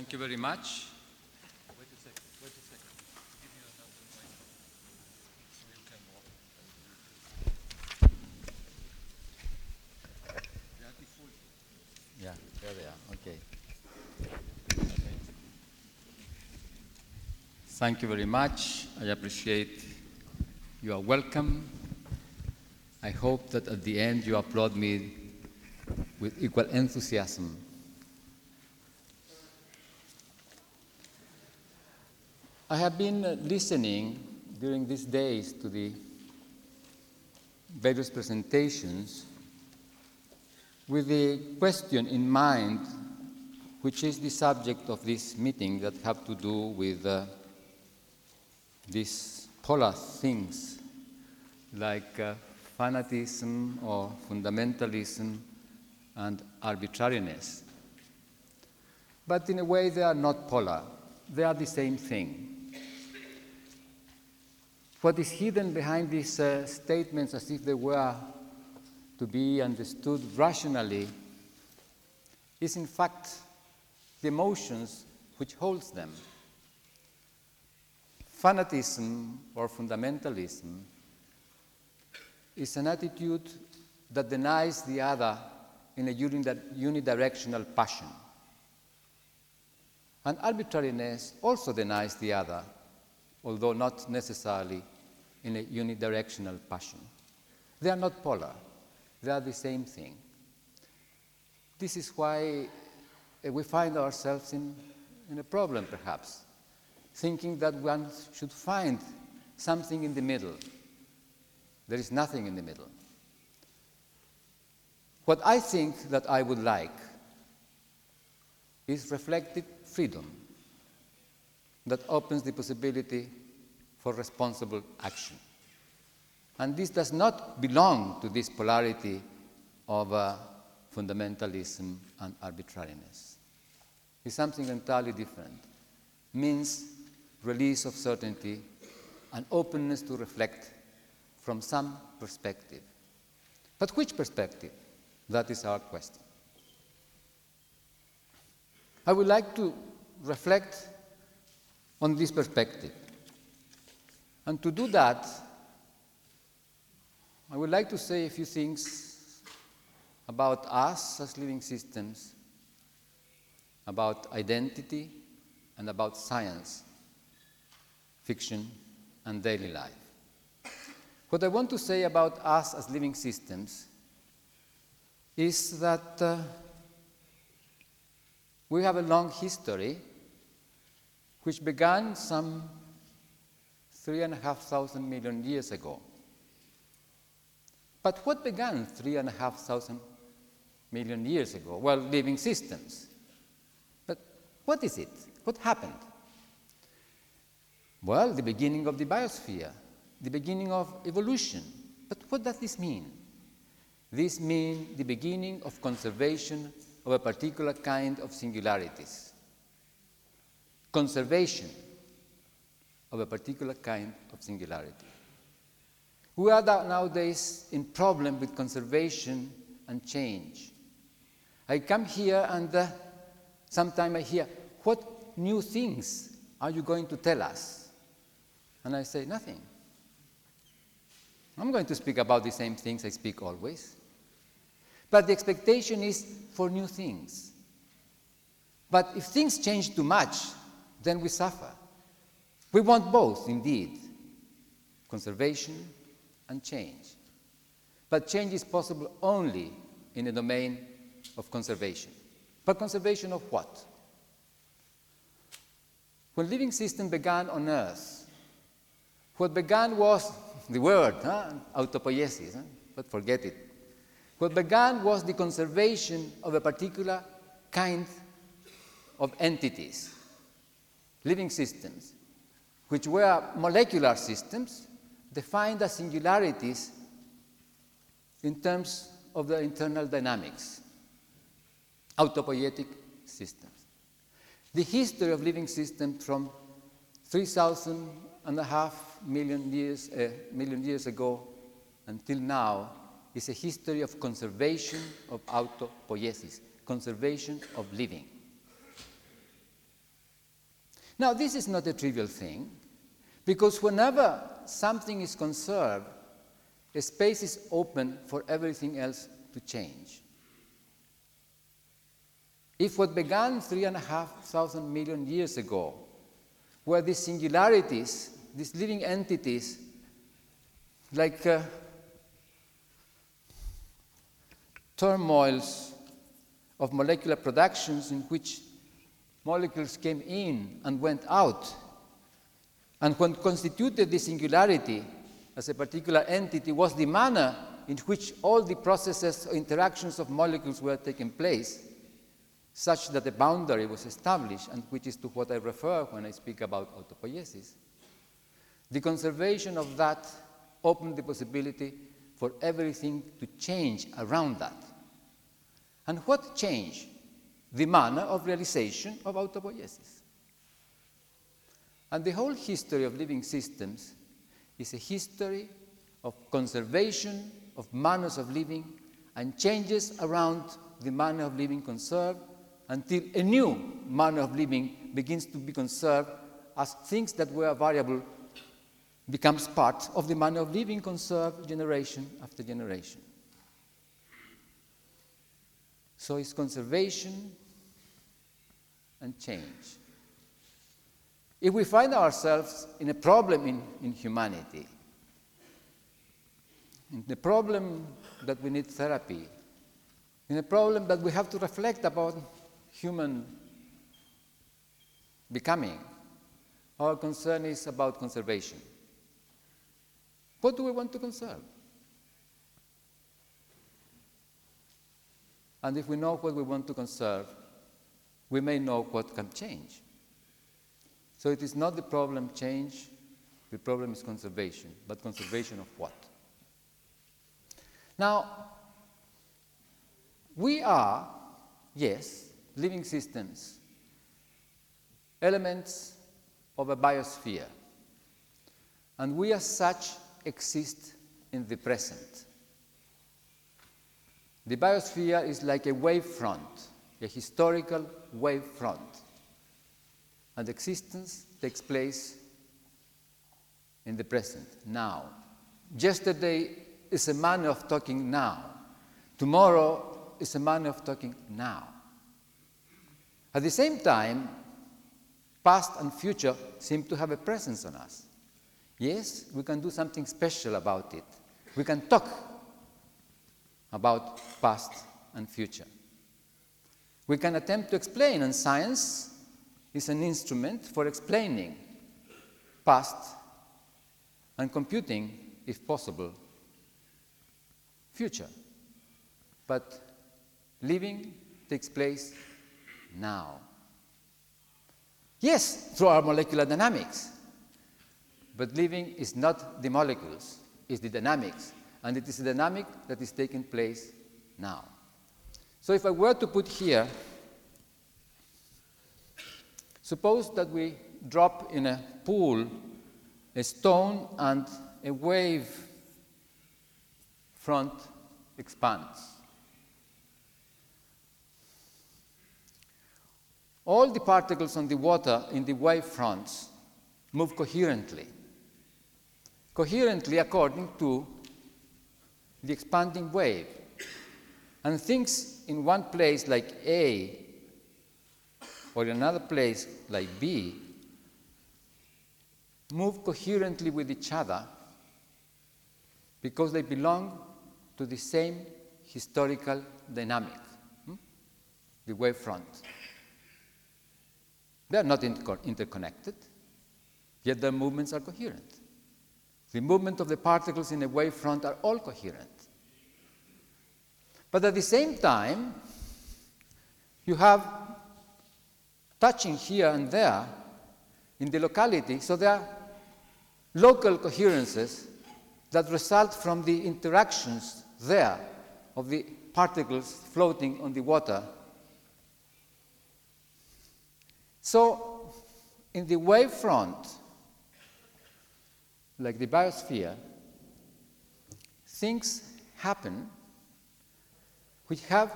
Thank you very much. Yeah, there they are. Okay. Thank you very much. I appreciate your welcome. I hope that at the end you applaud me with equal enthusiasm. I have been uh, listening during these days to the various presentations with the question in mind, which is the subject of this meeting that have to do with uh, these polar things like uh, fanatism or fundamentalism and arbitrariness. But in a way, they are not polar, they are the same thing. What is hidden behind these uh, statements, as if they were to be understood rationally, is in fact the emotions which holds them. Fanatism or fundamentalism is an attitude that denies the other in a unidirectional passion. And arbitrariness also denies the other, although not necessarily in a unidirectional passion. They are not polar, they are the same thing. This is why uh, we find ourselves in, in a problem, perhaps, thinking that one should find something in the middle. There is nothing in the middle. What I think that I would like is reflective freedom that opens the possibility for responsible action. And this does not belong to this polarity of uh, fundamentalism and arbitrariness. It's something entirely different. Means release of certainty and openness to reflect from some perspective. But which perspective? That is our question. I would like to reflect on this perspective. And to do that, I would like to say a few things about us as living systems, about identity, and about science, fiction, and daily life. What I want to say about us as living systems is that uh, we have a long history which began some three and a half thousand million years ago. But what began three and a half thousand million years ago? Well, living systems. But what is it? What happened? Well, the beginning of the biosphere, the beginning of evolution. But what does this mean? This means the beginning of conservation of a particular kind of singularities. Conservation of a particular kind of singularity. We are nowadays in problem with conservation and change. I come here and uh, sometimes I hear, what new things are you going to tell us? And I say, nothing. I'm going to speak about the same things I speak always. But the expectation is for new things. But if things change too much, then we suffer. We want both, indeed conservation and change. But change is possible only in the domain of conservation. But conservation of what? When living system began on Earth, what began was the word, huh? autopoiesis, huh? but forget it. What began was the conservation of a particular kind of entities, living systems, which were molecular systems defined as singularities in terms of their internal dynamics, autopoietic systems. The history of living systems from 3,000 and a half million years, uh, million years ago until now is a history of conservation of autopoiesis, conservation of living. Now, this is not a trivial thing, because whenever something is conserved, a space is open for everything else to change. If what began three and a half thousand million years ago were these singularities, these living entities, like uh, turmoils of molecular productions in which molecules came in and went out. And what constituted the singularity as a particular entity was the manner in which all the processes or interactions of molecules were taking place, such that a boundary was established, and which is to what I refer when I speak about autopoiesis. The conservation of that opened the possibility for everything to change around that. And what changed? The manner of realization of autopoiesis. And the whole history of living systems is a history of conservation of manners of living and changes around the manner of living conserved until a new manner of living begins to be conserved as things that were variable becomes part of the manner of living conserved generation after generation. So it's conservation and change. If we find ourselves in a problem in, in humanity, in the problem that we need therapy, in a problem that we have to reflect about human becoming, our concern is about conservation. What do we want to conserve? And if we know what we want to conserve, we may know what can change. So it is not the problem change, the problem is conservation. But conservation of what? Now, we are, yes, living systems, elements of a biosphere. And we as such exist in the present. The biosphere is like a wave front, a historical wave front. And existence takes place in the present, now. Yesterday is a manner of talking now. Tomorrow is a manner of talking now. At the same time, past and future seem to have a presence on us. Yes, we can do something special about it. We can talk about past and future. We can attempt to explain, and science is an instrument for explaining past and computing, if possible, future. But living takes place now. Yes, through our molecular dynamics. But living is not the molecules, it's the dynamics and it is a dynamic that is taking place now. So if I were to put here, suppose that we drop in a pool a stone and a wave front expands. All the particles on the water in the wave fronts move coherently. Coherently according to the expanding wave. And things in one place like A or in another place like B move coherently with each other because they belong to the same historical dynamic, hmm? the wave front. They are not inter interconnected, yet their movements are coherent. The movement of the particles in a wave front are all coherent. But at the same time, you have touching here and there in the locality, so there are local coherences that result from the interactions there of the particles floating on the water. So, in the wave front, like the biosphere, things happen which have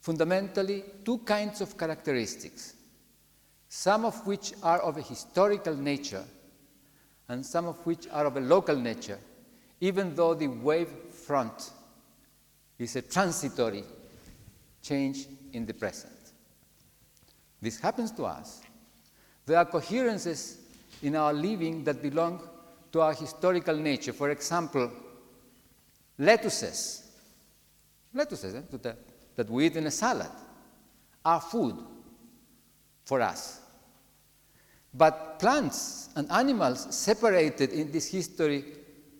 fundamentally two kinds of characteristics. some of which are of a historical nature and some of which are of a local nature, even though the wave front is a transitory change in the present. This happens to us. There are coherences in our living that belong to our historical nature. For example, lettuces, lettuces eh, that, that we eat in a salad, are food for us. But plants and animals separated in this history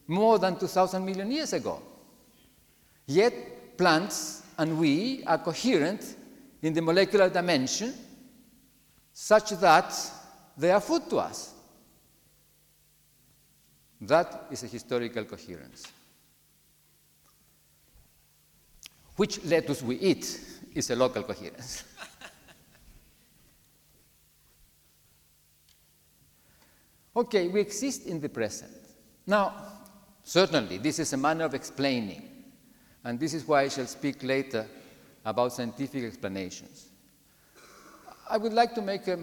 more than 2,000 million years ago. Yet plants and we are coherent in the molecular dimension such that they are food to us. That is a historical coherence. Which lettuce we eat is a local coherence. okay, we exist in the present. Now, certainly, this is a manner of explaining, and this is why I shall speak later about scientific explanations. I would like to make a,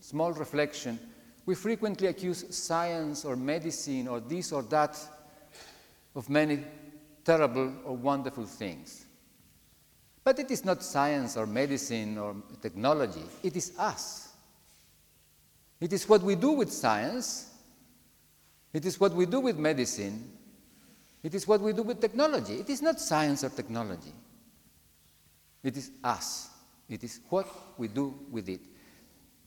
small reflection. We frequently accuse science or medicine or this or that of many terrible or wonderful things. But it is not science or medicine or technology, it is us. It is what we do with science, it is what we do with medicine, it is what we do with technology. It is not science or technology, it is us. It is what we do with it.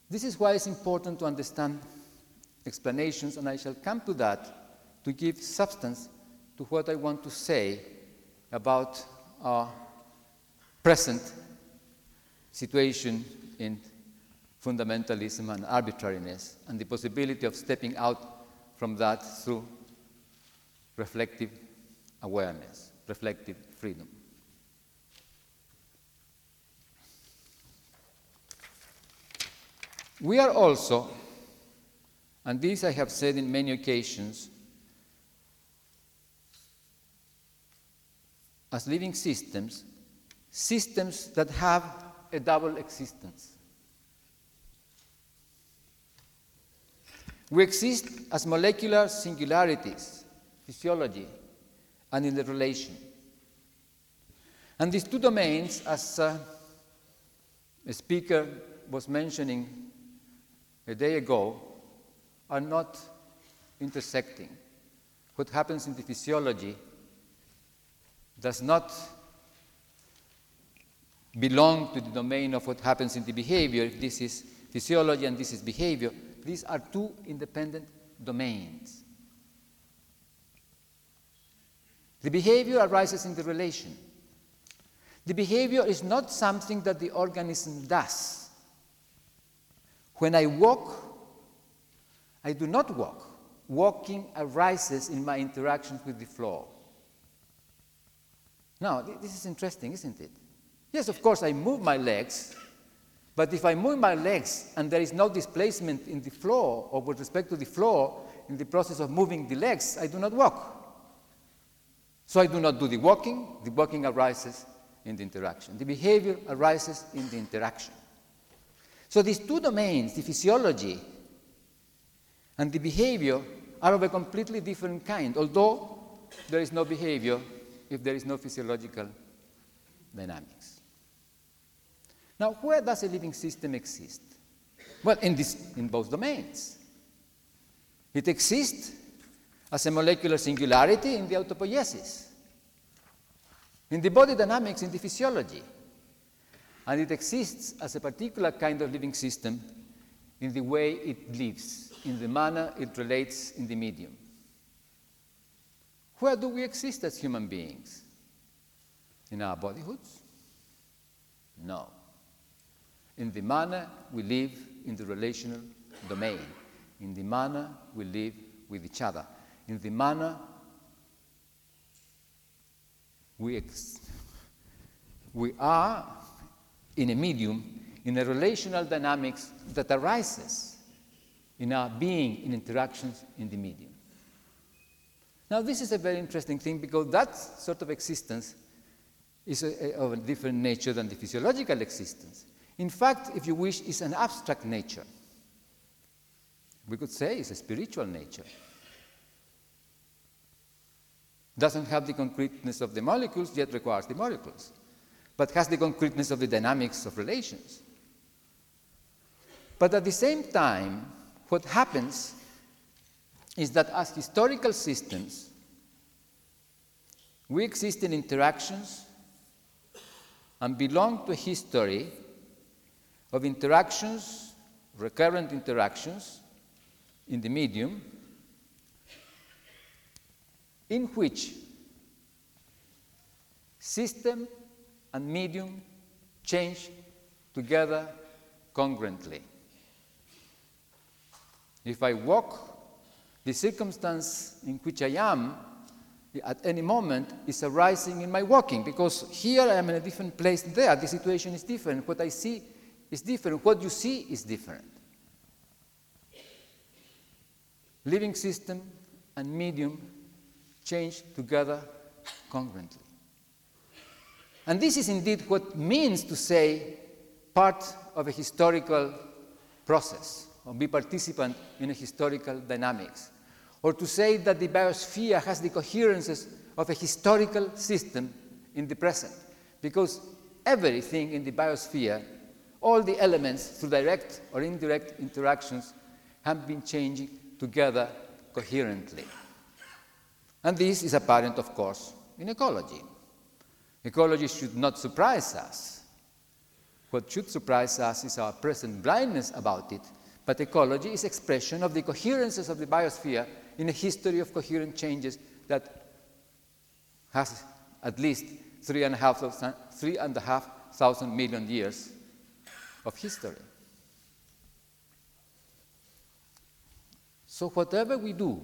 This is why it's important to understand explanations, and I shall come to that to give substance to what I want to say about our present situation in fundamentalism and arbitrariness, and the possibility of stepping out from that through reflective awareness, reflective freedom. We are also, and this I have said in many occasions, as living systems, systems that have a double existence. We exist as molecular singularities, physiology, and in the relation. And these two domains, as uh, a speaker was mentioning a day ago are not intersecting. What happens in the physiology does not belong to the domain of what happens in the behavior. If this is physiology and this is behavior, these are two independent domains. The behavior arises in the relation. The behavior is not something that the organism does. When I walk, I do not walk. Walking arises in my interactions with the floor. Now, this is interesting, isn't it? Yes, of course, I move my legs, but if I move my legs and there is no displacement in the floor or with respect to the floor in the process of moving the legs, I do not walk. So I do not do the walking, the walking arises in the interaction. The behavior arises in the interaction. So these two domains, the physiology and the behavior, are of a completely different kind, although there is no behavior if there is no physiological dynamics. Now, where does a living system exist? Well, in, this, in both domains. It exists as a molecular singularity in the autopoiesis, in the body dynamics, in the physiology and it exists as a particular kind of living system in the way it lives, in the manner it relates in the medium. Where do we exist as human beings? In our bodyhoods? No. In the manner we live in the relational domain, in the manner we live with each other, in the manner we, ex- we are in a medium in a relational dynamics that arises in our being in interactions in the medium. Now, this is a very interesting thing because that sort of existence is a, a, of a different nature than the physiological existence. in fact, if you wish, is an abstract nature. We could say it's a spiritual nature. Doesn't have the concreteness of the molecules, yet requires the molecules, but has the concreteness of the dynamics of relations. But at the same time, what happens is that as historical systems, we exist in interactions and belong to a history of interactions, recurrent interactions in the medium, in which system and medium change together congruently. If I walk, the circumstance in which I am at any moment is arising in my walking because here I am in a different place there. The situation is different. What I see is different. What you see is different. Living system and medium change together congruently. And this is indeed what means to say part of a historical process or be participant in a historical dynamics. Or to say that the biosphere has the coherences of a historical system in the present. Because everything in the biosphere, all the elements through direct or indirect interactions, have been changing together coherently. And this is apparent, of course, in ecology. Ecology should not surprise us. What should surprise us is our present blindness about it but ecology is expression of the coherences of the biosphere in a history of coherent changes that has at least three and a half thousand, three and a half thousand million years of history. So whatever we do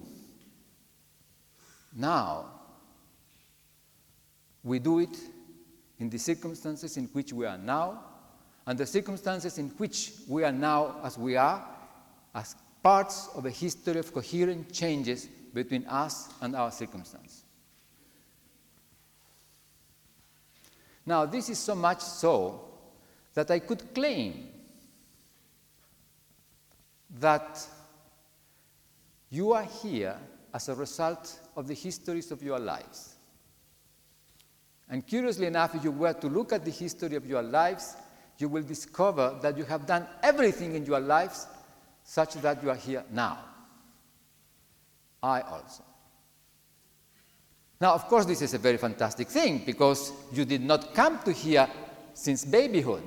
now, we do it in the circumstances in which we are now, and the circumstances in which we are now as we are as parts of a history of coherent changes between us and our circumstance. Now, this is so much so that I could claim that you are here as a result of the histories of your lives. And curiously enough, if you were to look at the history of your lives, you will discover that you have done everything in your lives such that you are here now. I also. Now, of course, this is a very fantastic thing because you did not come to here since babyhood,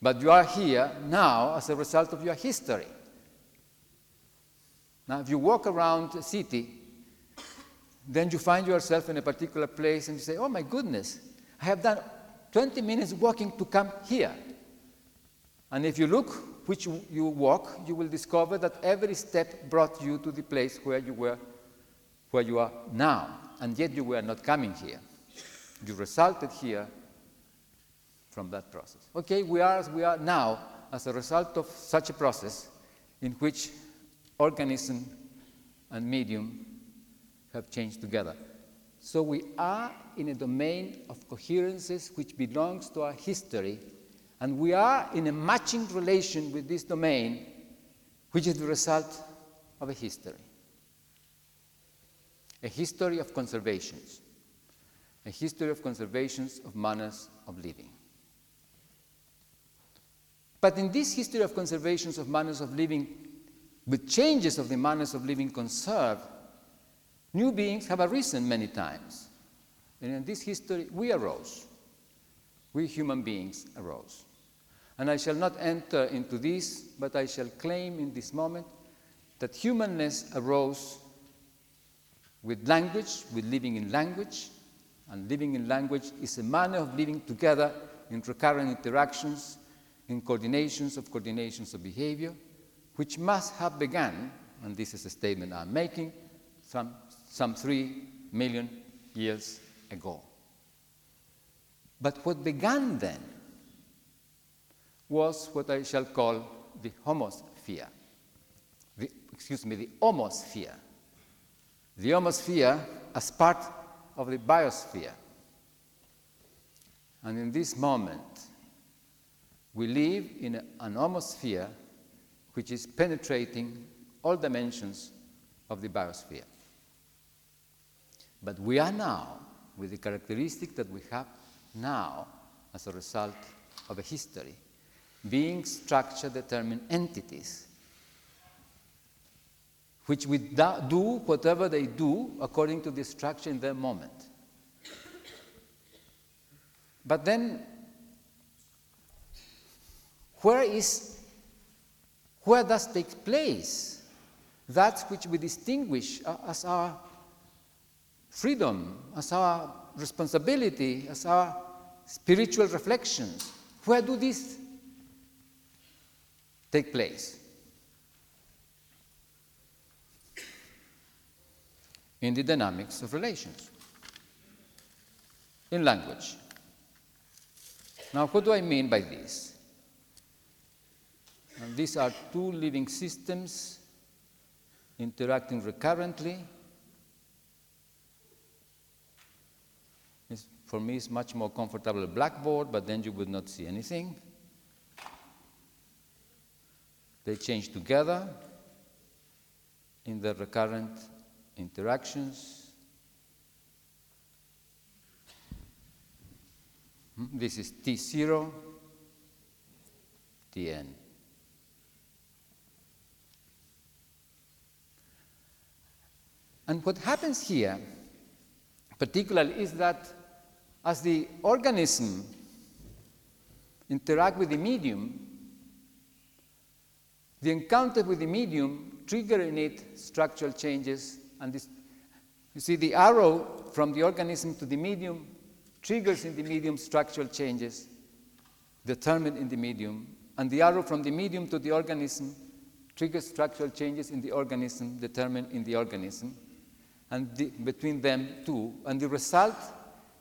but you are here now as a result of your history. Now, if you walk around a city, then you find yourself in a particular place and you say, Oh my goodness, I have done 20 minutes walking to come here. And if you look which you walk, you will discover that every step brought you to the place where you were, where you are now. And yet you were not coming here. You resulted here from that process. Okay, we are as we are now as a result of such a process in which organism and medium have changed together. So we are in a domain of coherences which belongs to our history and we are in a matching relation with this domain, which is the result of a history. A history of conservations, a history of conservations of manners of living. But in this history of conservations of manners of living, with changes of the manners of living conserved, new beings have arisen many times. And in this history, we arose. We human beings arose. And I shall not enter into this, but I shall claim in this moment that humanness arose with language, with living in language, and living in language is a manner of living together in recurrent interactions, in coordinations of coordinations of behavior, which must have begun, and this is a statement I'm making, some, some three million years ago. But what began then was what I shall call the homosphere. The, excuse me, the homosphere. The homosphere as part of the biosphere. And in this moment, we live in an atmosphere which is penetrating all dimensions of the biosphere. But we are now, with the characteristic that we have now as a result of a history, being structure determined entities, which we do whatever they do according to the structure in their moment. But then, where is, where does take place that which we distinguish as our freedom, as our responsibility, as our spiritual reflections? Where do these take place? In the dynamics of relations, in language. Now, what do I mean by this? And these are two living systems interacting recurrently. It's, for me, it's much more comfortable a blackboard, but then you would not see anything. They change together in the recurrent interactions. Hmm? This is T0, Tn. And what happens here, particularly, is that as the organism interact with the medium, the encounter with the medium trigger in it structural changes. And this, you see, the arrow from the organism to the medium triggers in the medium structural changes determined in the medium, and the arrow from the medium to the organism triggers structural changes in the organism determined in the organism, and the, between them two. And the result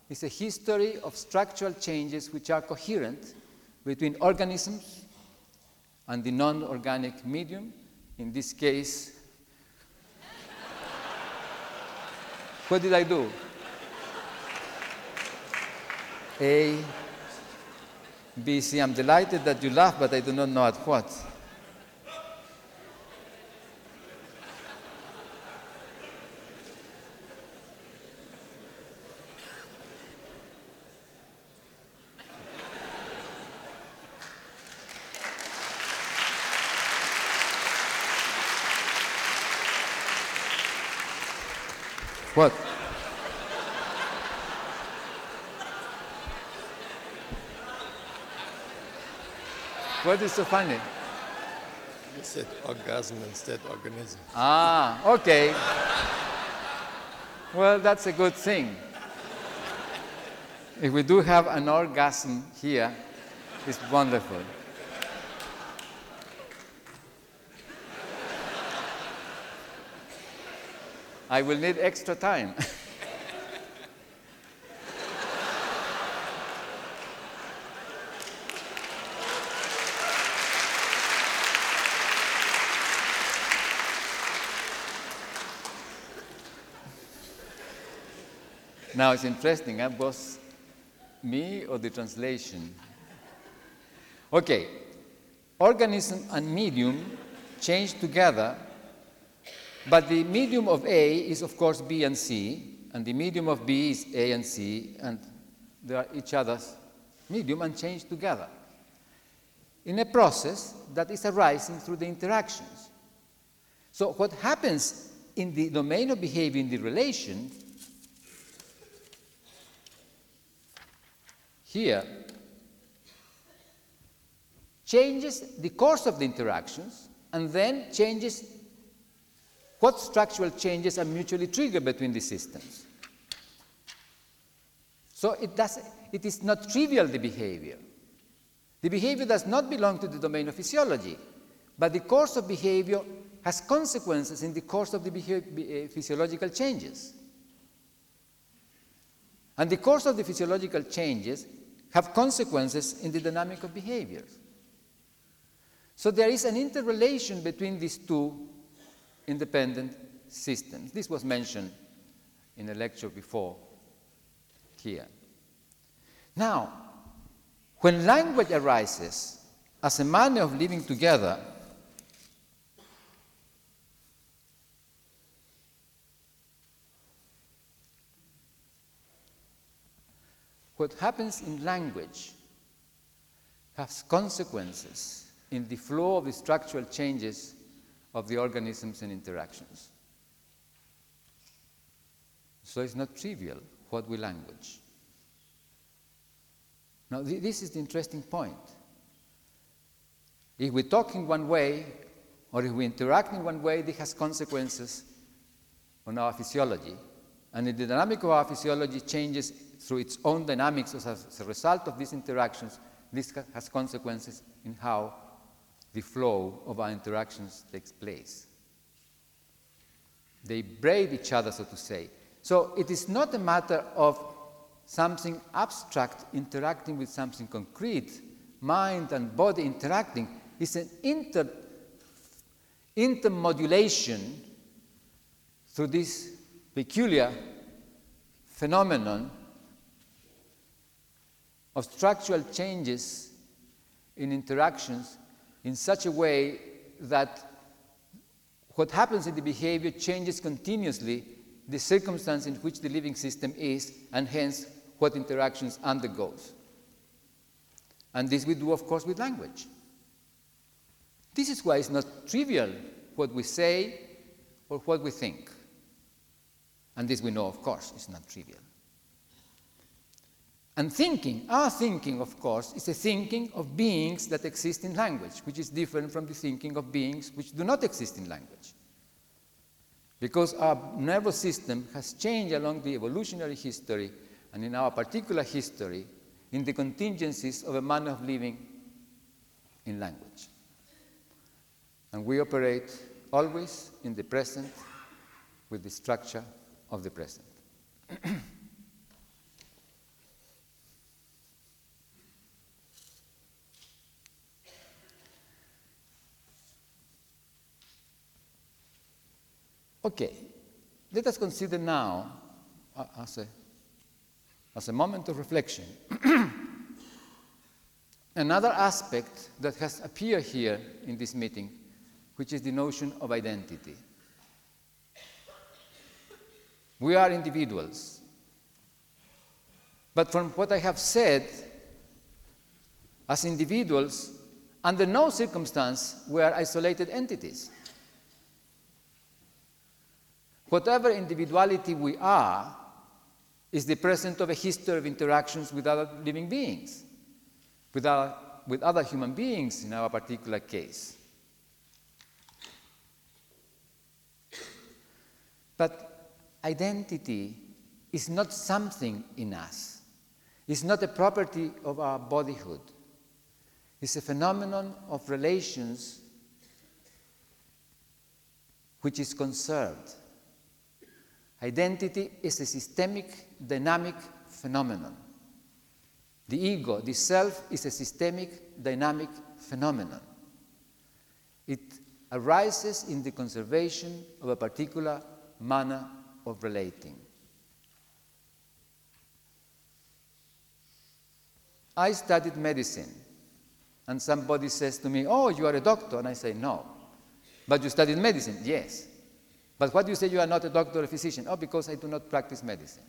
is a history of structural changes which are coherent between organisms and the non organic medium. In this case, what did I do? A, B, C. I'm delighted that you laugh, but I do not know at. What? What is so funny? You said orgasm instead organism. Ah, okay. Well, that's a good thing. If we do have an orgasm here, it's wonderful. I will need extra time. now it's interesting, huh? was me or the translation? Okay, organism and medium change together but the medium of A is, of course, B and C, and the medium of B is A and C, and they are each other's medium and change together in a process that is arising through the interactions. So, what happens in the domain of behavior in the relation here changes the course of the interactions and then changes what structural changes are mutually triggered between the systems? So it, does, it is not trivial, the behavior. The behavior does not belong to the domain of physiology, but the course of behavior has consequences in the course of the behavior, eh, physiological changes. And the course of the physiological changes have consequences in the dynamic of behaviors. So there is an interrelation between these two independent systems. This was mentioned in a lecture before here. Now, when language arises as a manner of living together what happens in language has consequences in the flow of the structural changes of the organisms and interactions. So it's not trivial what we language. Now, th- this is the interesting point. If we talk in one way, or if we interact in one way, this has consequences on our physiology. And the dynamic of our physiology changes through its own dynamics as a result of these interactions. This has consequences in how the flow of our interactions takes place. They braid each other, so to say. So it is not a matter of something abstract interacting with something concrete, mind and body interacting. It's an inter, intermodulation through this peculiar phenomenon of structural changes in interactions in such a way that what happens in the behavior changes continuously the circumstance in which the living system is, and hence what interactions undergoes. And this we do, of course, with language. This is why it's not trivial what we say or what we think. And this we know, of course, is not trivial. And thinking, our thinking, of course, is a thinking of beings that exist in language, which is different from the thinking of beings which do not exist in language. Because our nervous system has changed along the evolutionary history and in our particular history in the contingencies of a manner of living in language. And we operate always in the present with the structure of the present. Okay, let us consider now, uh, as, a, as a moment of reflection, another aspect that has appeared here in this meeting, which is the notion of identity. We are individuals. But from what I have said, as individuals, under no circumstance we are isolated entities. Whatever individuality we are is the present of a history of interactions with other living beings, with, our, with other human beings in our particular case. But identity is not something in us, it's not a property of our bodyhood. It's a phenomenon of relations which is conserved Identity is a systemic, dynamic phenomenon. The ego, the self, is a systemic, dynamic phenomenon. It arises in the conservation of a particular manner of relating. I studied medicine, and somebody says to me, Oh, you are a doctor. And I say, No. But you studied medicine? Yes. But what do you say you are not a doctor or a physician? Oh, because I do not practice medicine.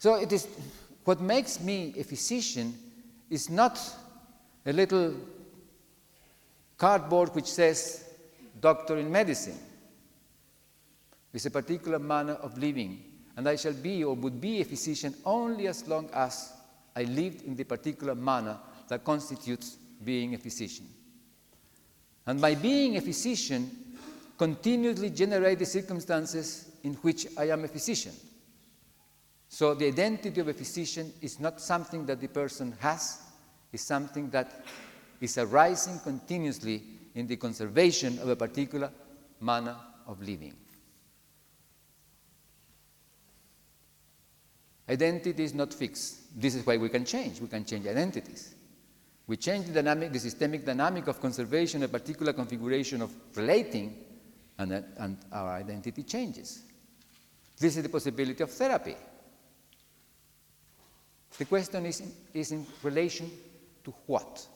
So it is what makes me a physician is not a little cardboard which says doctor in medicine. It's a particular manner of living, and I shall be or would be a physician only as long as I lived in the particular manner that constitutes being a physician. And by being a physician, continuously generate the circumstances in which I am a physician. So the identity of a physician is not something that the person has, it's something that is arising continuously in the conservation of a particular manner of living. Identity is not fixed. This is why we can change. We can change identities. We change the dynamic, the systemic dynamic of conservation, a particular configuration of relating, and, that, and our identity changes. This is the possibility of therapy. The question is in, is in relation to what?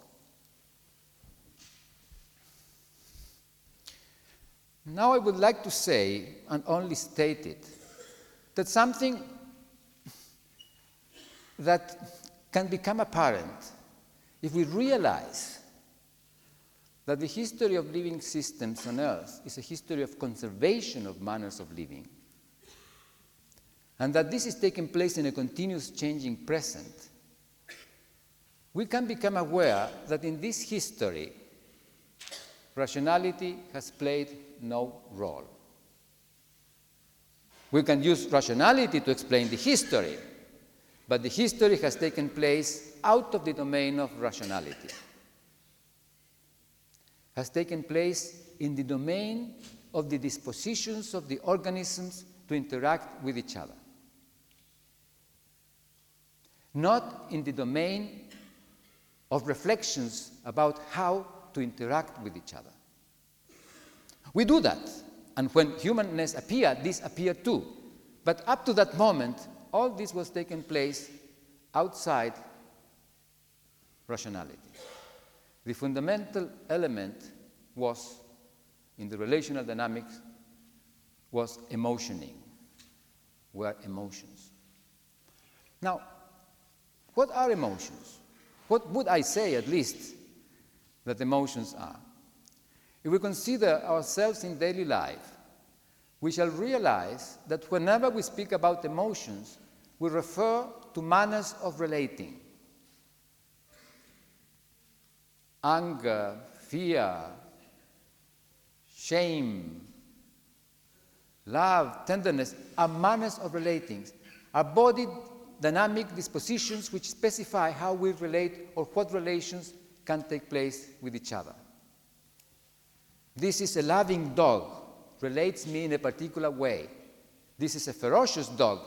Now I would like to say, and only state it, that something that can become apparent if we realize that the history of living systems on Earth is a history of conservation of manners of living, and that this is taking place in a continuous changing present, we can become aware that in this history, rationality has played no role. We can use rationality to explain the history, but the history has taken place out of the domain of rationality. Has taken place in the domain of the dispositions of the organisms to interact with each other. Not in the domain of reflections about how to interact with each other. We do that, and when humanness appeared, this appeared too. But up to that moment, all this was taking place outside rationality. The fundamental element was, in the relational dynamics, was emotioning, were emotions. Now, what are emotions? What would I say, at least, that emotions are? If we consider ourselves in daily life, we shall realize that whenever we speak about emotions, we refer to manners of relating. Anger, fear, shame, love, tenderness are manners of relating, are body dynamic dispositions which specify how we relate or what relations can take place with each other. This is a loving dog, relates me in a particular way. This is a ferocious dog.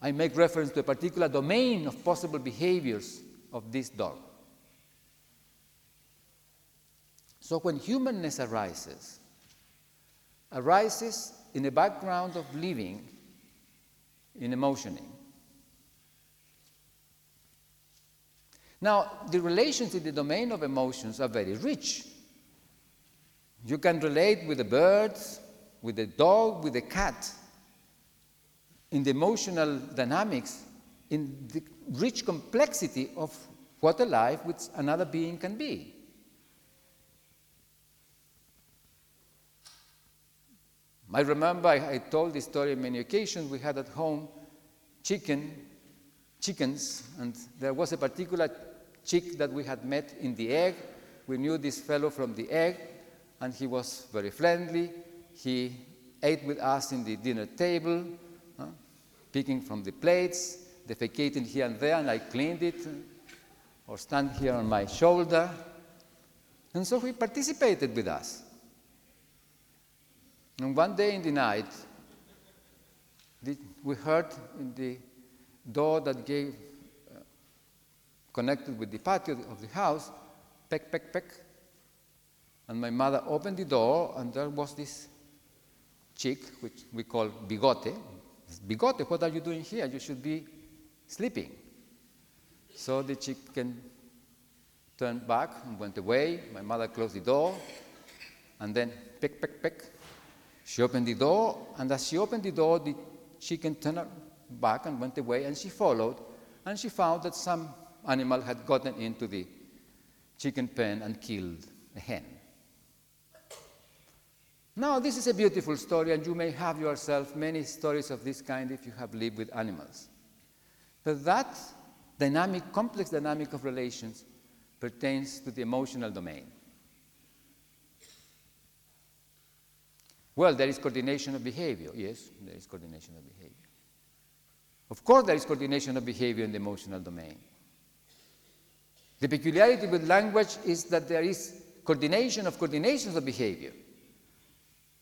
I make reference to a particular domain of possible behaviors of this dog. So when humanness arises, arises in a background of living in emotioning. Now, the relations in the domain of emotions are very rich. You can relate with the birds, with the dog, with the cat, in the emotional dynamics, in the rich complexity of what a life with another being can be. I remember I, I told this story many occasions. We had at home chicken, chickens, and there was a particular chick that we had met in the egg. We knew this fellow from the egg, and he was very friendly. He ate with us in the dinner table, picking from the plates, defecating here and there, and I cleaned it, or stand here on my shoulder. And so he participated with us. And one day in the night, we heard in the door that gave, uh, connected with the patio of the house, peck, peck, peck, and my mother opened the door, and there was this chick, which we call Bigote. Bigote, what are you doing here? You should be sleeping. So the chicken turned back and went away. My mother closed the door, and then peck, peck, peck. She opened the door, and as she opened the door, the chicken turned back and went away, and she followed, and she found that some animal had gotten into the chicken pen and killed a hen. Now, this is a beautiful story, and you may have yourself many stories of this kind if you have lived with animals. But that dynamic, complex dynamic of relations pertains to the emotional domain. Well, there is coordination of behavior. Yes, there is coordination of behavior. Of course, there is coordination of behavior in the emotional domain. The peculiarity with language is that there is coordination of coordinations of behavior.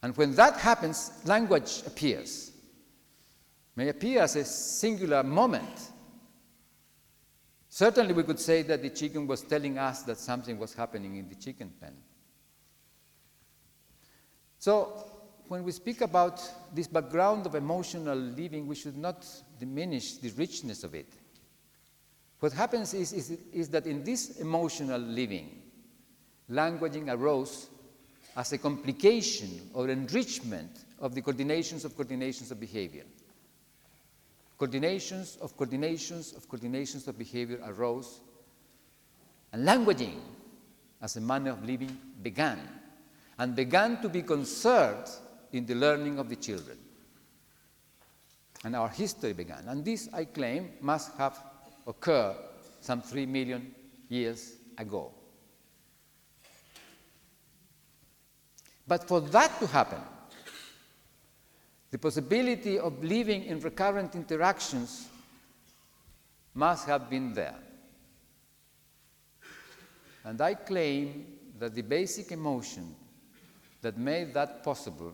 And when that happens, language appears. May appear as a singular moment. Certainly, we could say that the chicken was telling us that something was happening in the chicken pen. So, when we speak about this background of emotional living, we should not diminish the richness of it. What happens is, is, is that in this emotional living, languaging arose as a complication or enrichment of the coordinations of coordinations of behavior. Coordinations of coordinations of coordinations of behavior arose, and languaging as a manner of living began, and began to be conserved in the learning of the children. And our history began. And this, I claim, must have occurred some three million years ago. But for that to happen, the possibility of living in recurrent interactions must have been there. And I claim that the basic emotion that made that possible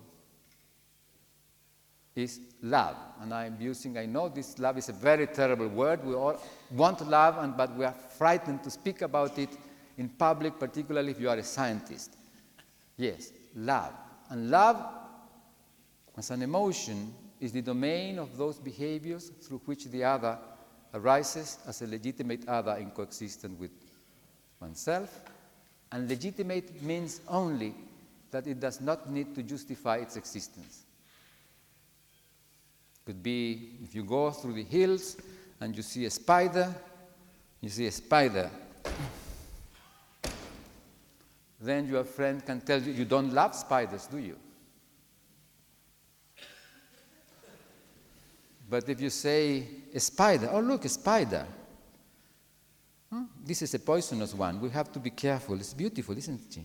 is love. And I'm using, I know this love is a very terrible word. We all want love, and, but we are frightened to speak about it in public, particularly if you are a scientist. Yes, love. And love, as an emotion, is the domain of those behaviors through which the other arises as a legitimate other in coexistence with oneself. And legitimate means only that it does not need to justify its existence. Could be if you go through the hills and you see a spider, you see a spider then your friend can tell you, you don't love spiders, do you? But if you say, a spider, oh, look, a spider. Hmm? This is a poisonous one. We have to be careful. It's beautiful, isn't it?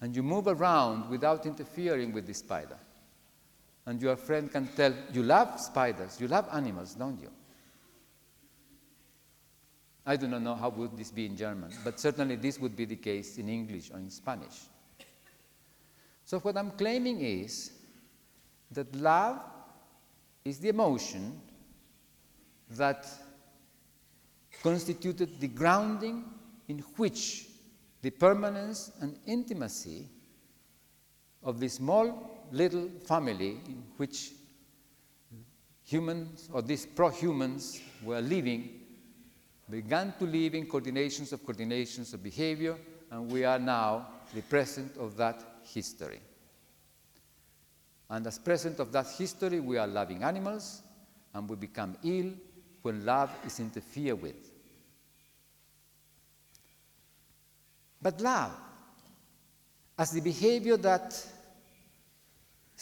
And you move around without interfering with the spider. And your friend can tell, you love spiders, you love animals, don't you? I do not know how would this be in German, but certainly this would be the case in English or in Spanish. So what I'm claiming is that love is the emotion that constituted the grounding in which the permanence and intimacy of the small little family in which humans or these pro-humans were living began to live in coordinations of coordinations of behavior, and we are now the present of that history. And as present of that history, we are loving animals, and we become ill when love is interfered with. But love, as the behavior that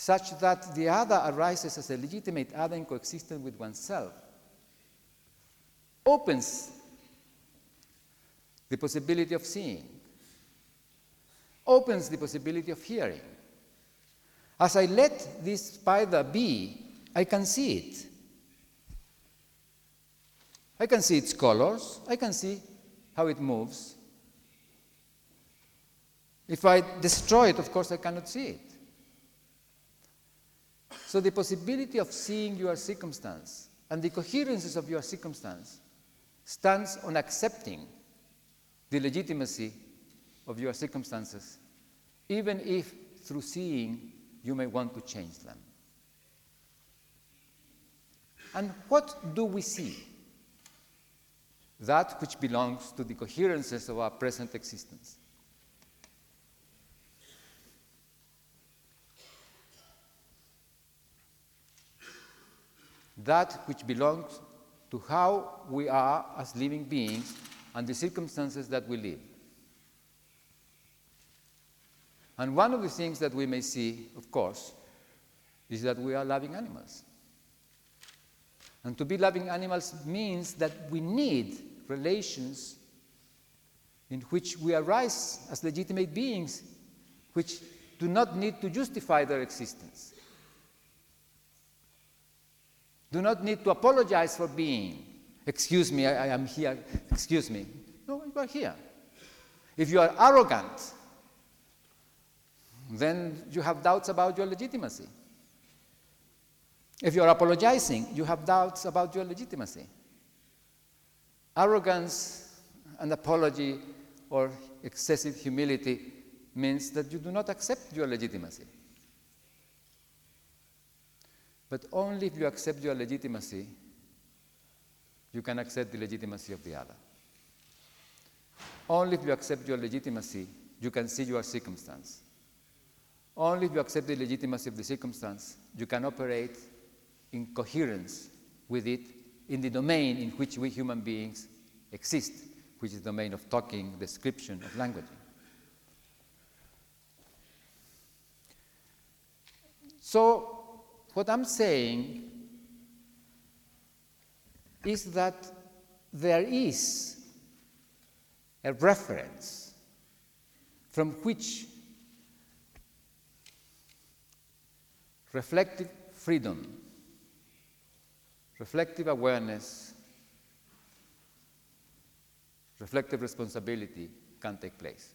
such that the other arises as a legitimate other in coexistence with oneself, opens the possibility of seeing, opens the possibility of hearing. As I let this spider be, I can see it. I can see its colors, I can see how it moves. If I destroy it, of course, I cannot see it. So the possibility of seeing your circumstance and the coherences of your circumstance stands on accepting the legitimacy of your circumstances, even if through seeing you may want to change them. And what do we see? That which belongs to the coherences of our present existence. That which belongs to how we are as living beings and the circumstances that we live. And one of the things that we may see, of course, is that we are loving animals. And to be loving animals means that we need relations in which we arise as legitimate beings, which do not need to justify their existence, do not need to apologize for being, Excuse me, I, I am here. Excuse me. No, you are here. If you are arrogant, then you have doubts about your legitimacy. If you are apologizing, you have doubts about your legitimacy. Arrogance and apology or excessive humility means that you do not accept your legitimacy. But only if you accept your legitimacy you can accept the legitimacy of the other. Only if you accept your legitimacy, you can see your circumstance. Only if you accept the legitimacy of the circumstance, you can operate in coherence with it in the domain in which we human beings exist, which is the domain of talking, description, of language. So, what I'm saying is that there is a reference from which reflective freedom, reflective awareness, reflective responsibility can take place.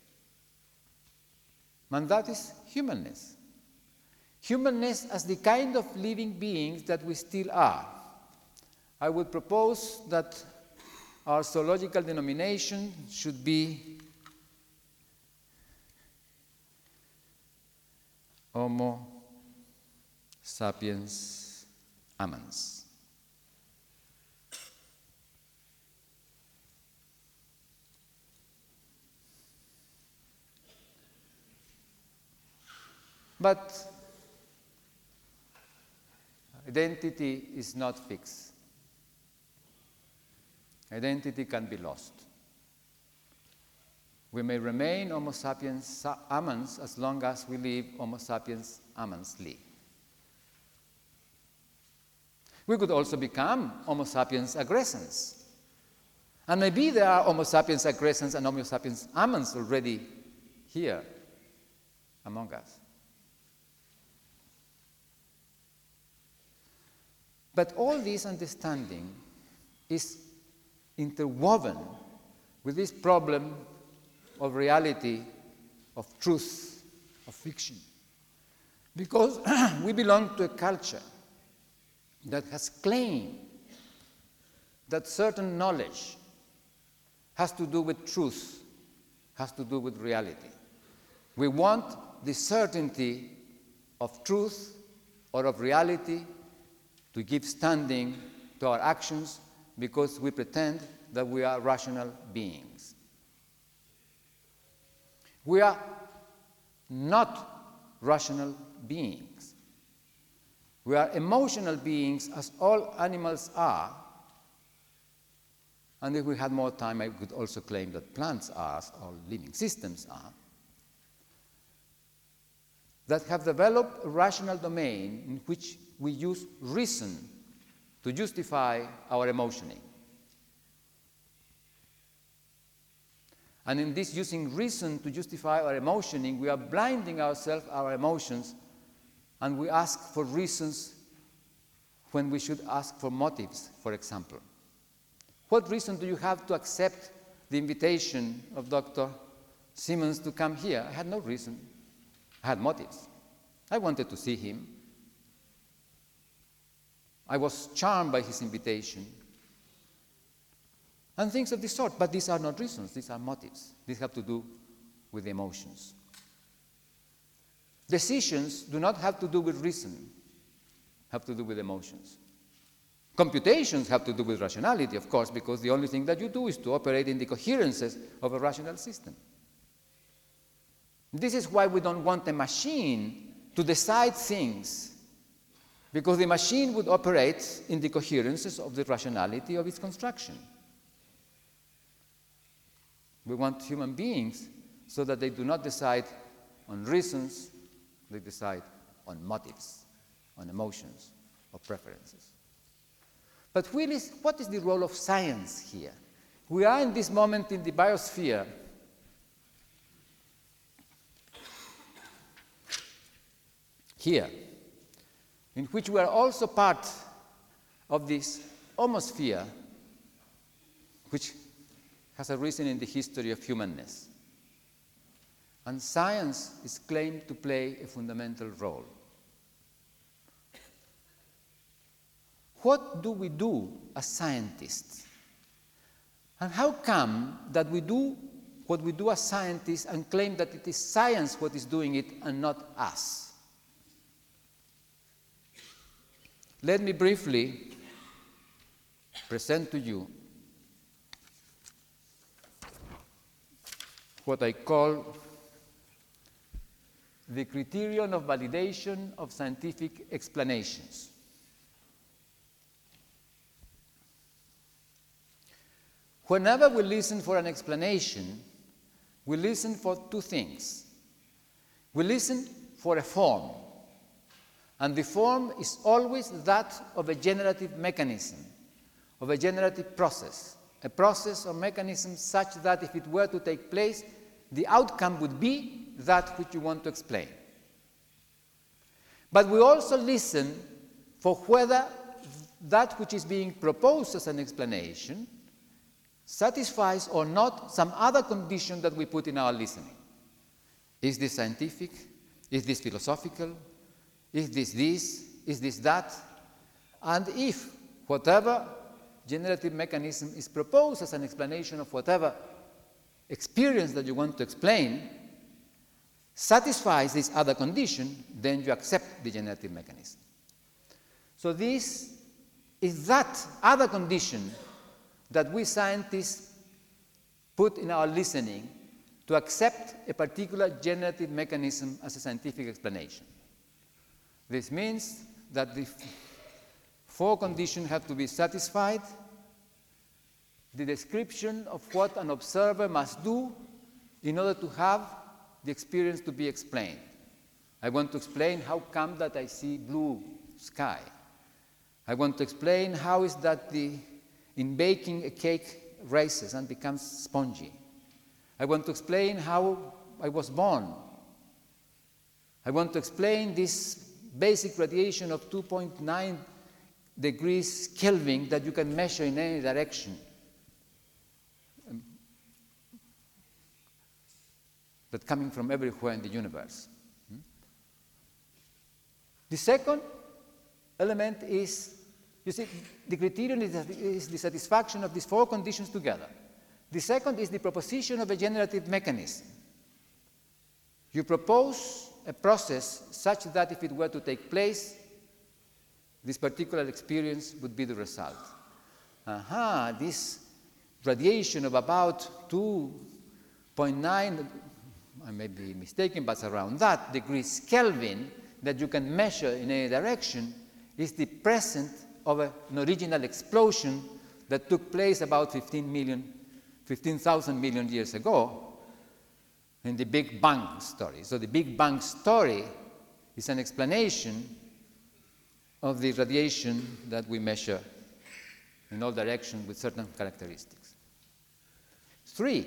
And that is humanness. Humanness as the kind of living beings that we still are. I would propose that our zoological denomination should be Homo sapiens amans. But Identity is not fixed. Identity can be lost. We may remain Homo sapiens amans as long as we live Homo sapiens amansly. We could also become Homo sapiens aggressans. And maybe there are Homo sapiens aggressans and Homo sapiens amans already here among us. But all this understanding is interwoven with this problem of reality, of truth, of fiction. Because we belong to a culture that has claimed that certain knowledge has to do with truth, has to do with reality. We want the certainty of truth or of reality to give standing to our actions because we pretend that we are rational beings. We are not rational beings. We are emotional beings as all animals are. And if we had more time, I could also claim that plants are, all living systems are, that have developed a rational domain in which we use reason to justify our emotioning. And in this using reason to justify our emotioning, we are blinding ourselves, our emotions, and we ask for reasons when we should ask for motives, for example. What reason do you have to accept the invitation of Dr. Simmons to come here? I had no reason. I had motives. I wanted to see him. I was charmed by his invitation. And things of this sort. But these are not reasons, these are motives. These have to do with emotions. Decisions do not have to do with reason, have to do with emotions. Computations have to do with rationality, of course, because the only thing that you do is to operate in the coherences of a rational system. This is why we don't want a machine to decide things because the machine would operate in the coherences of the rationality of its construction. We want human beings so that they do not decide on reasons, they decide on motives, on emotions, or preferences. But really, what is the role of science here? We are in this moment in the biosphere. Here, in which we are also part of this homosphere, which has arisen in the history of humanness. And science is claimed to play a fundamental role. What do we do as scientists? And how come that we do what we do as scientists and claim that it is science what is doing it and not us? Let me briefly present to you what I call the criterion of validation of scientific explanations. Whenever we listen for an explanation, we listen for two things. We listen for a form, and the form is always that of a generative mechanism, of a generative process, a process or mechanism such that if it were to take place, the outcome would be that which you want to explain. But we also listen for whether that which is being proposed as an explanation satisfies or not some other condition that we put in our listening. Is this scientific? Is this philosophical? Is this this? Is this that? And if whatever generative mechanism is proposed as an explanation of whatever experience that you want to explain satisfies this other condition, then you accept the generative mechanism. So this is that other condition that we scientists put in our listening to accept a particular generative mechanism as a scientific explanation. This means that the four conditions have to be satisfied. The description of what an observer must do in order to have the experience to be explained. I want to explain how come that I see blue sky. I want to explain how is that the in baking a cake rises and becomes spongy. I want to explain how I was born. I want to explain this basic radiation of 2.9 degrees Kelvin that you can measure in any direction. Um, that coming from everywhere in the universe. Hmm? The second element is you see, the criterion is the satisfaction of these four conditions together. The second is the proposition of a generative mechanism. You propose a process such that if it were to take place, this particular experience would be the result. Aha, this radiation of about 2.9, I may be mistaken, but around that degrees Kelvin that you can measure in any direction is the present of an original explosion that took place about 15 million, 15,000 million years ago in the Big Bang story. So the Big Bang story is an explanation of the radiation that we measure in all directions with certain characteristics. Three,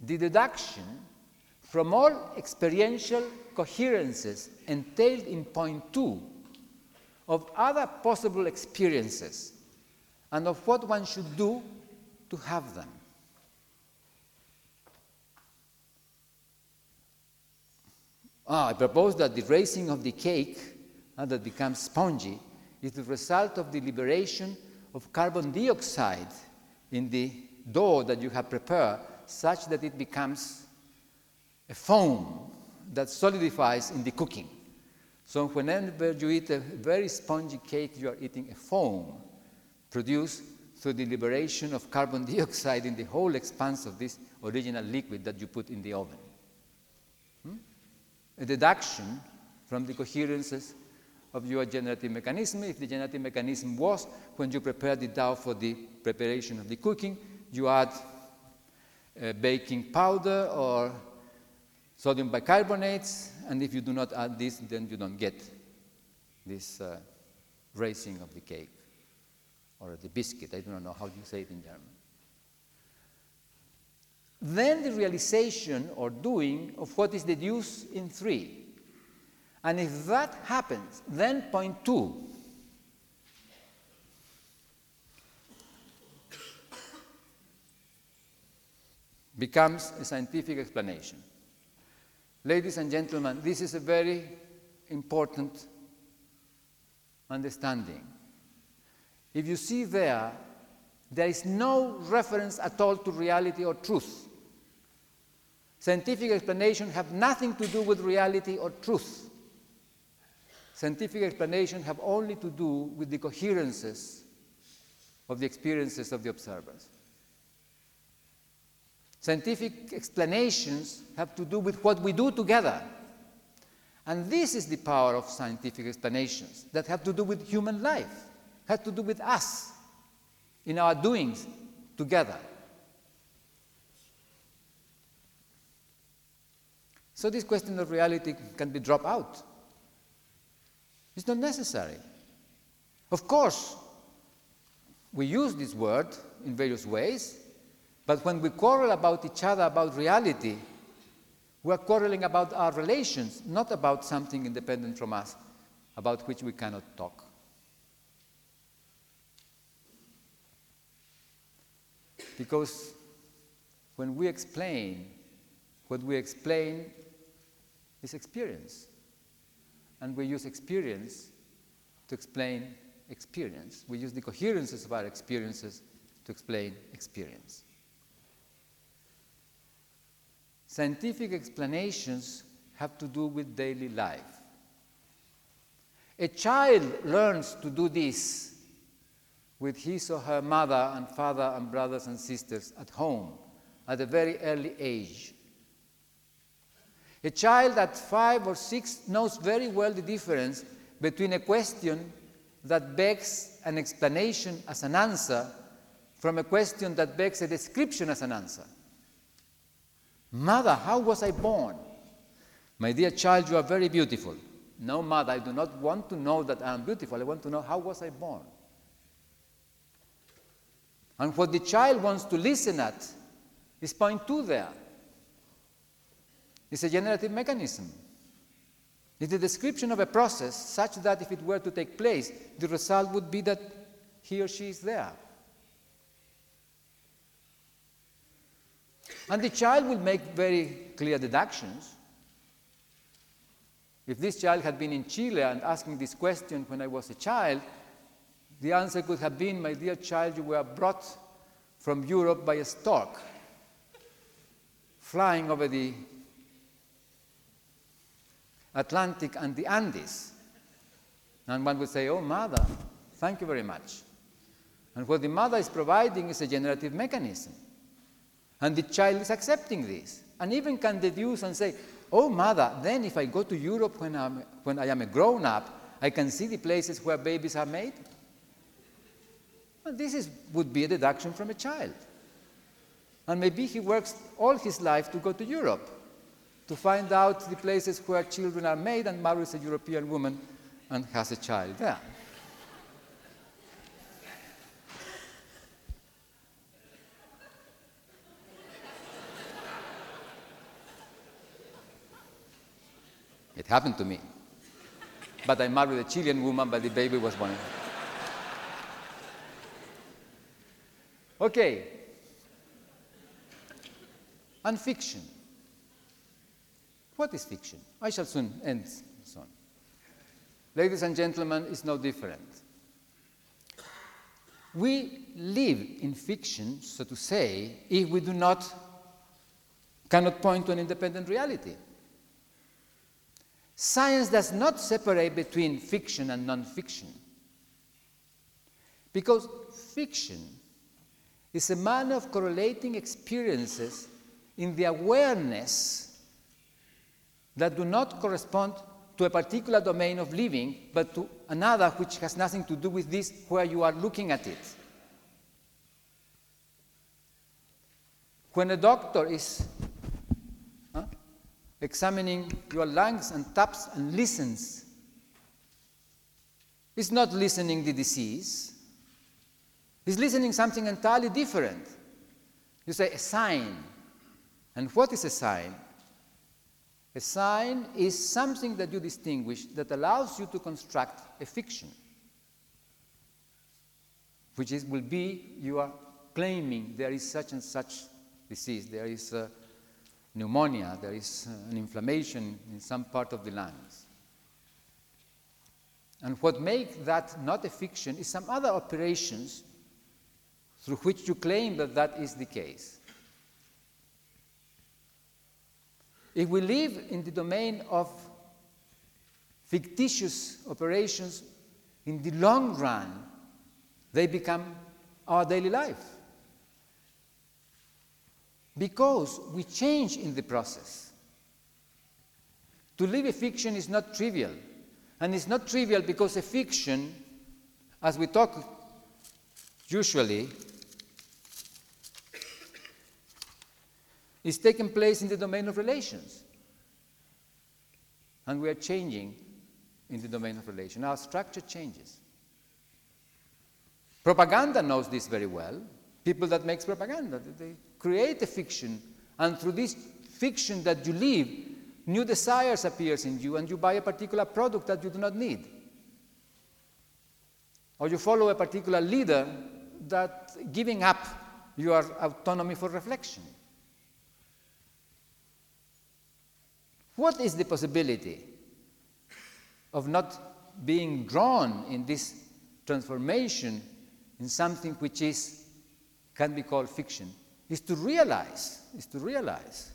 the deduction from all experiential coherences entailed in point two of other possible experiences and of what one should do to have them. Ah, I propose that the raising of the cake uh, that becomes spongy is the result of the liberation of carbon dioxide in the dough that you have prepared, such that it becomes a foam that solidifies in the cooking. So whenever you eat a very spongy cake, you are eating a foam produced through the liberation of carbon dioxide in the whole expanse of this original liquid that you put in the oven. A deduction from the coherences of your generative mechanism. If the generative mechanism was when you prepare the dough for the preparation of the cooking, you add baking powder or sodium bicarbonates, and if you do not add this, then you don't get this uh, raising of the cake or the biscuit. I don't know how you say it in German. Then the realization or doing of what is deduced in three. And if that happens, then point two. becomes a scientific explanation. Ladies and gentlemen, this is a very important understanding. If you see there, there is no reference at all to reality or truth. Scientific explanations have nothing to do with reality or truth. scientific explanations have only to do with the coherences of the experiences of the observers. Scientific explanations have to do with what we do together. And this is the power of scientific explanations that have to do with human life, have to do with us in our doings together. So this question of reality can be dropped out. It's not necessary. Of course, we use this word in various ways, but when we quarrel about each other about reality, we are quarreling about our relations, not about something independent from us, about which we cannot talk. Because when we explain, what we explain is experience. And we use experience to explain experience. We use the coherences of our experiences to explain experience. Scientific explanations have to do with daily life. A child learns to do this with his or her mother and father and brothers and sisters at home at a very early age. A child at five or six knows very well the difference between a question that begs an explanation as an answer from a question that begs a description as an answer. Mother, how was I born? My dear child, you are very beautiful. No, mother, I do not want to know that I am beautiful. I want to know how was I born? And what the child wants to listen at is point two there. It's a generative mechanism. It's a description of a process such that if it were to take place, the result would be that he or she is there. And the child will make very clear deductions. If this child had been in Chile and asking this question when I was a child, the answer could have been, My dear child, you were brought from Europe by a stork flying over the Atlantic and the Andes. And one would say, Oh, mother, thank you very much. And what the mother is providing is a generative mechanism. And the child is accepting this, and even can deduce and say, Oh, mother, then if I go to Europe when, I'm, when I am a grown up, I can see the places where babies are made. This is, would be a deduction from a child. And maybe he works all his life to go to Europe to find out the places where children are made and marries a European woman and has a child there. It happened to me. But I married a Chilean woman, but the baby was born. Okay. And fiction. What is fiction? I shall soon end soon. Ladies and gentlemen, it's no different. We live in fiction, so to say, if we do not cannot point to an independent reality. Science does not separate between fiction and non-fiction. Because fiction is a manner of correlating experiences in the awareness that do not correspond to a particular domain of living, but to another which has nothing to do with this where you are looking at it. When a doctor is huh, examining your lungs and taps and listens, he's not listening the disease. He's listening something entirely different. You say a sign. And what is a sign? A sign is something that you distinguish that allows you to construct a fiction, which is, will be you are claiming there is such and such disease, there is uh, pneumonia, there is uh, an inflammation in some part of the lungs. And what makes that not a fiction is some other operations through which you claim that that is the case. If we live in the domain of fictitious operations, in the long run, they become our daily life. Because we change in the process. To live a fiction is not trivial. And it's not trivial because a fiction, as we talk usually, is taking place in the domain of relations. And we are changing in the domain of relation. Our structure changes. Propaganda knows this very well. People that makes propaganda, they create a fiction, and through this fiction that you live, new desires appears in you, and you buy a particular product that you do not need. Or you follow a particular leader that giving up your autonomy for reflection. What is the possibility of not being drawn in this transformation in something which is can be called fiction? Is to realize is to realize.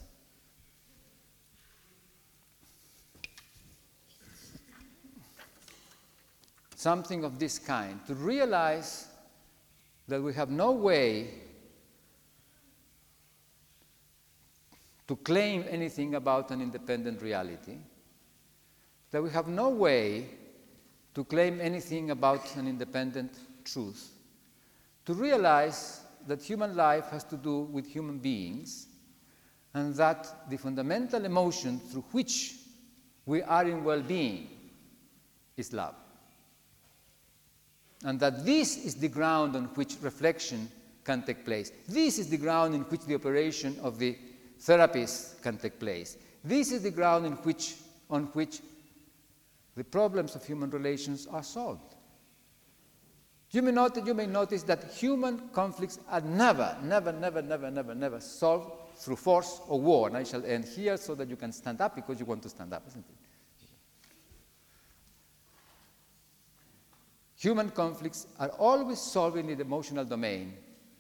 Something of this kind. To realize that we have no way to claim anything about an independent reality, that we have no way to claim anything about an independent truth, to realize that human life has to do with human beings, and that the fundamental emotion through which we are in well being is love. And that this is the ground on which reflection can take place. This is the ground in which the operation of the therapies can take place. This is the ground in which, on which the problems of human relations are solved. You may, notice, you may notice that human conflicts are never, never, never, never, never, never solved through force or war. And I shall end here so that you can stand up because you want to stand up, isn't it? Human conflicts are always solved in the emotional domain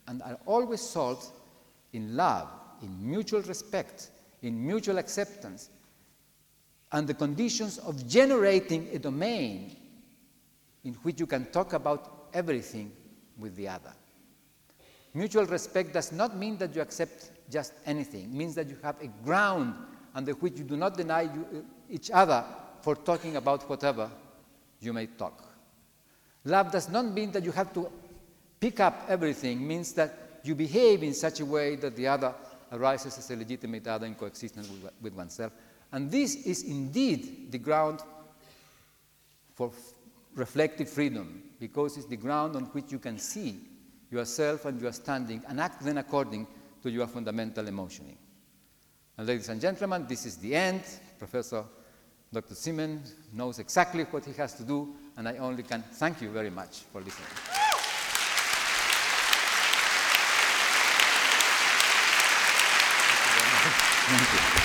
and are always solved in love in mutual respect, in mutual acceptance, and the conditions of generating a domain in which you can talk about everything with the other. Mutual respect does not mean that you accept just anything. It means that you have a ground under which you do not deny you, uh, each other for talking about whatever you may talk. Love does not mean that you have to pick up everything, it means that you behave in such a way that the other arises as a legitimate other in coexistence with, oneself. And this is indeed the ground for reflective freedom, because it's the ground on which you can see yourself and your standing and act then according to your fundamental emotioning. And ladies and gentlemen, this is the end. Professor Dr. Zimen knows exactly what he has to do, and I only can thank you very much for listening. Thank you.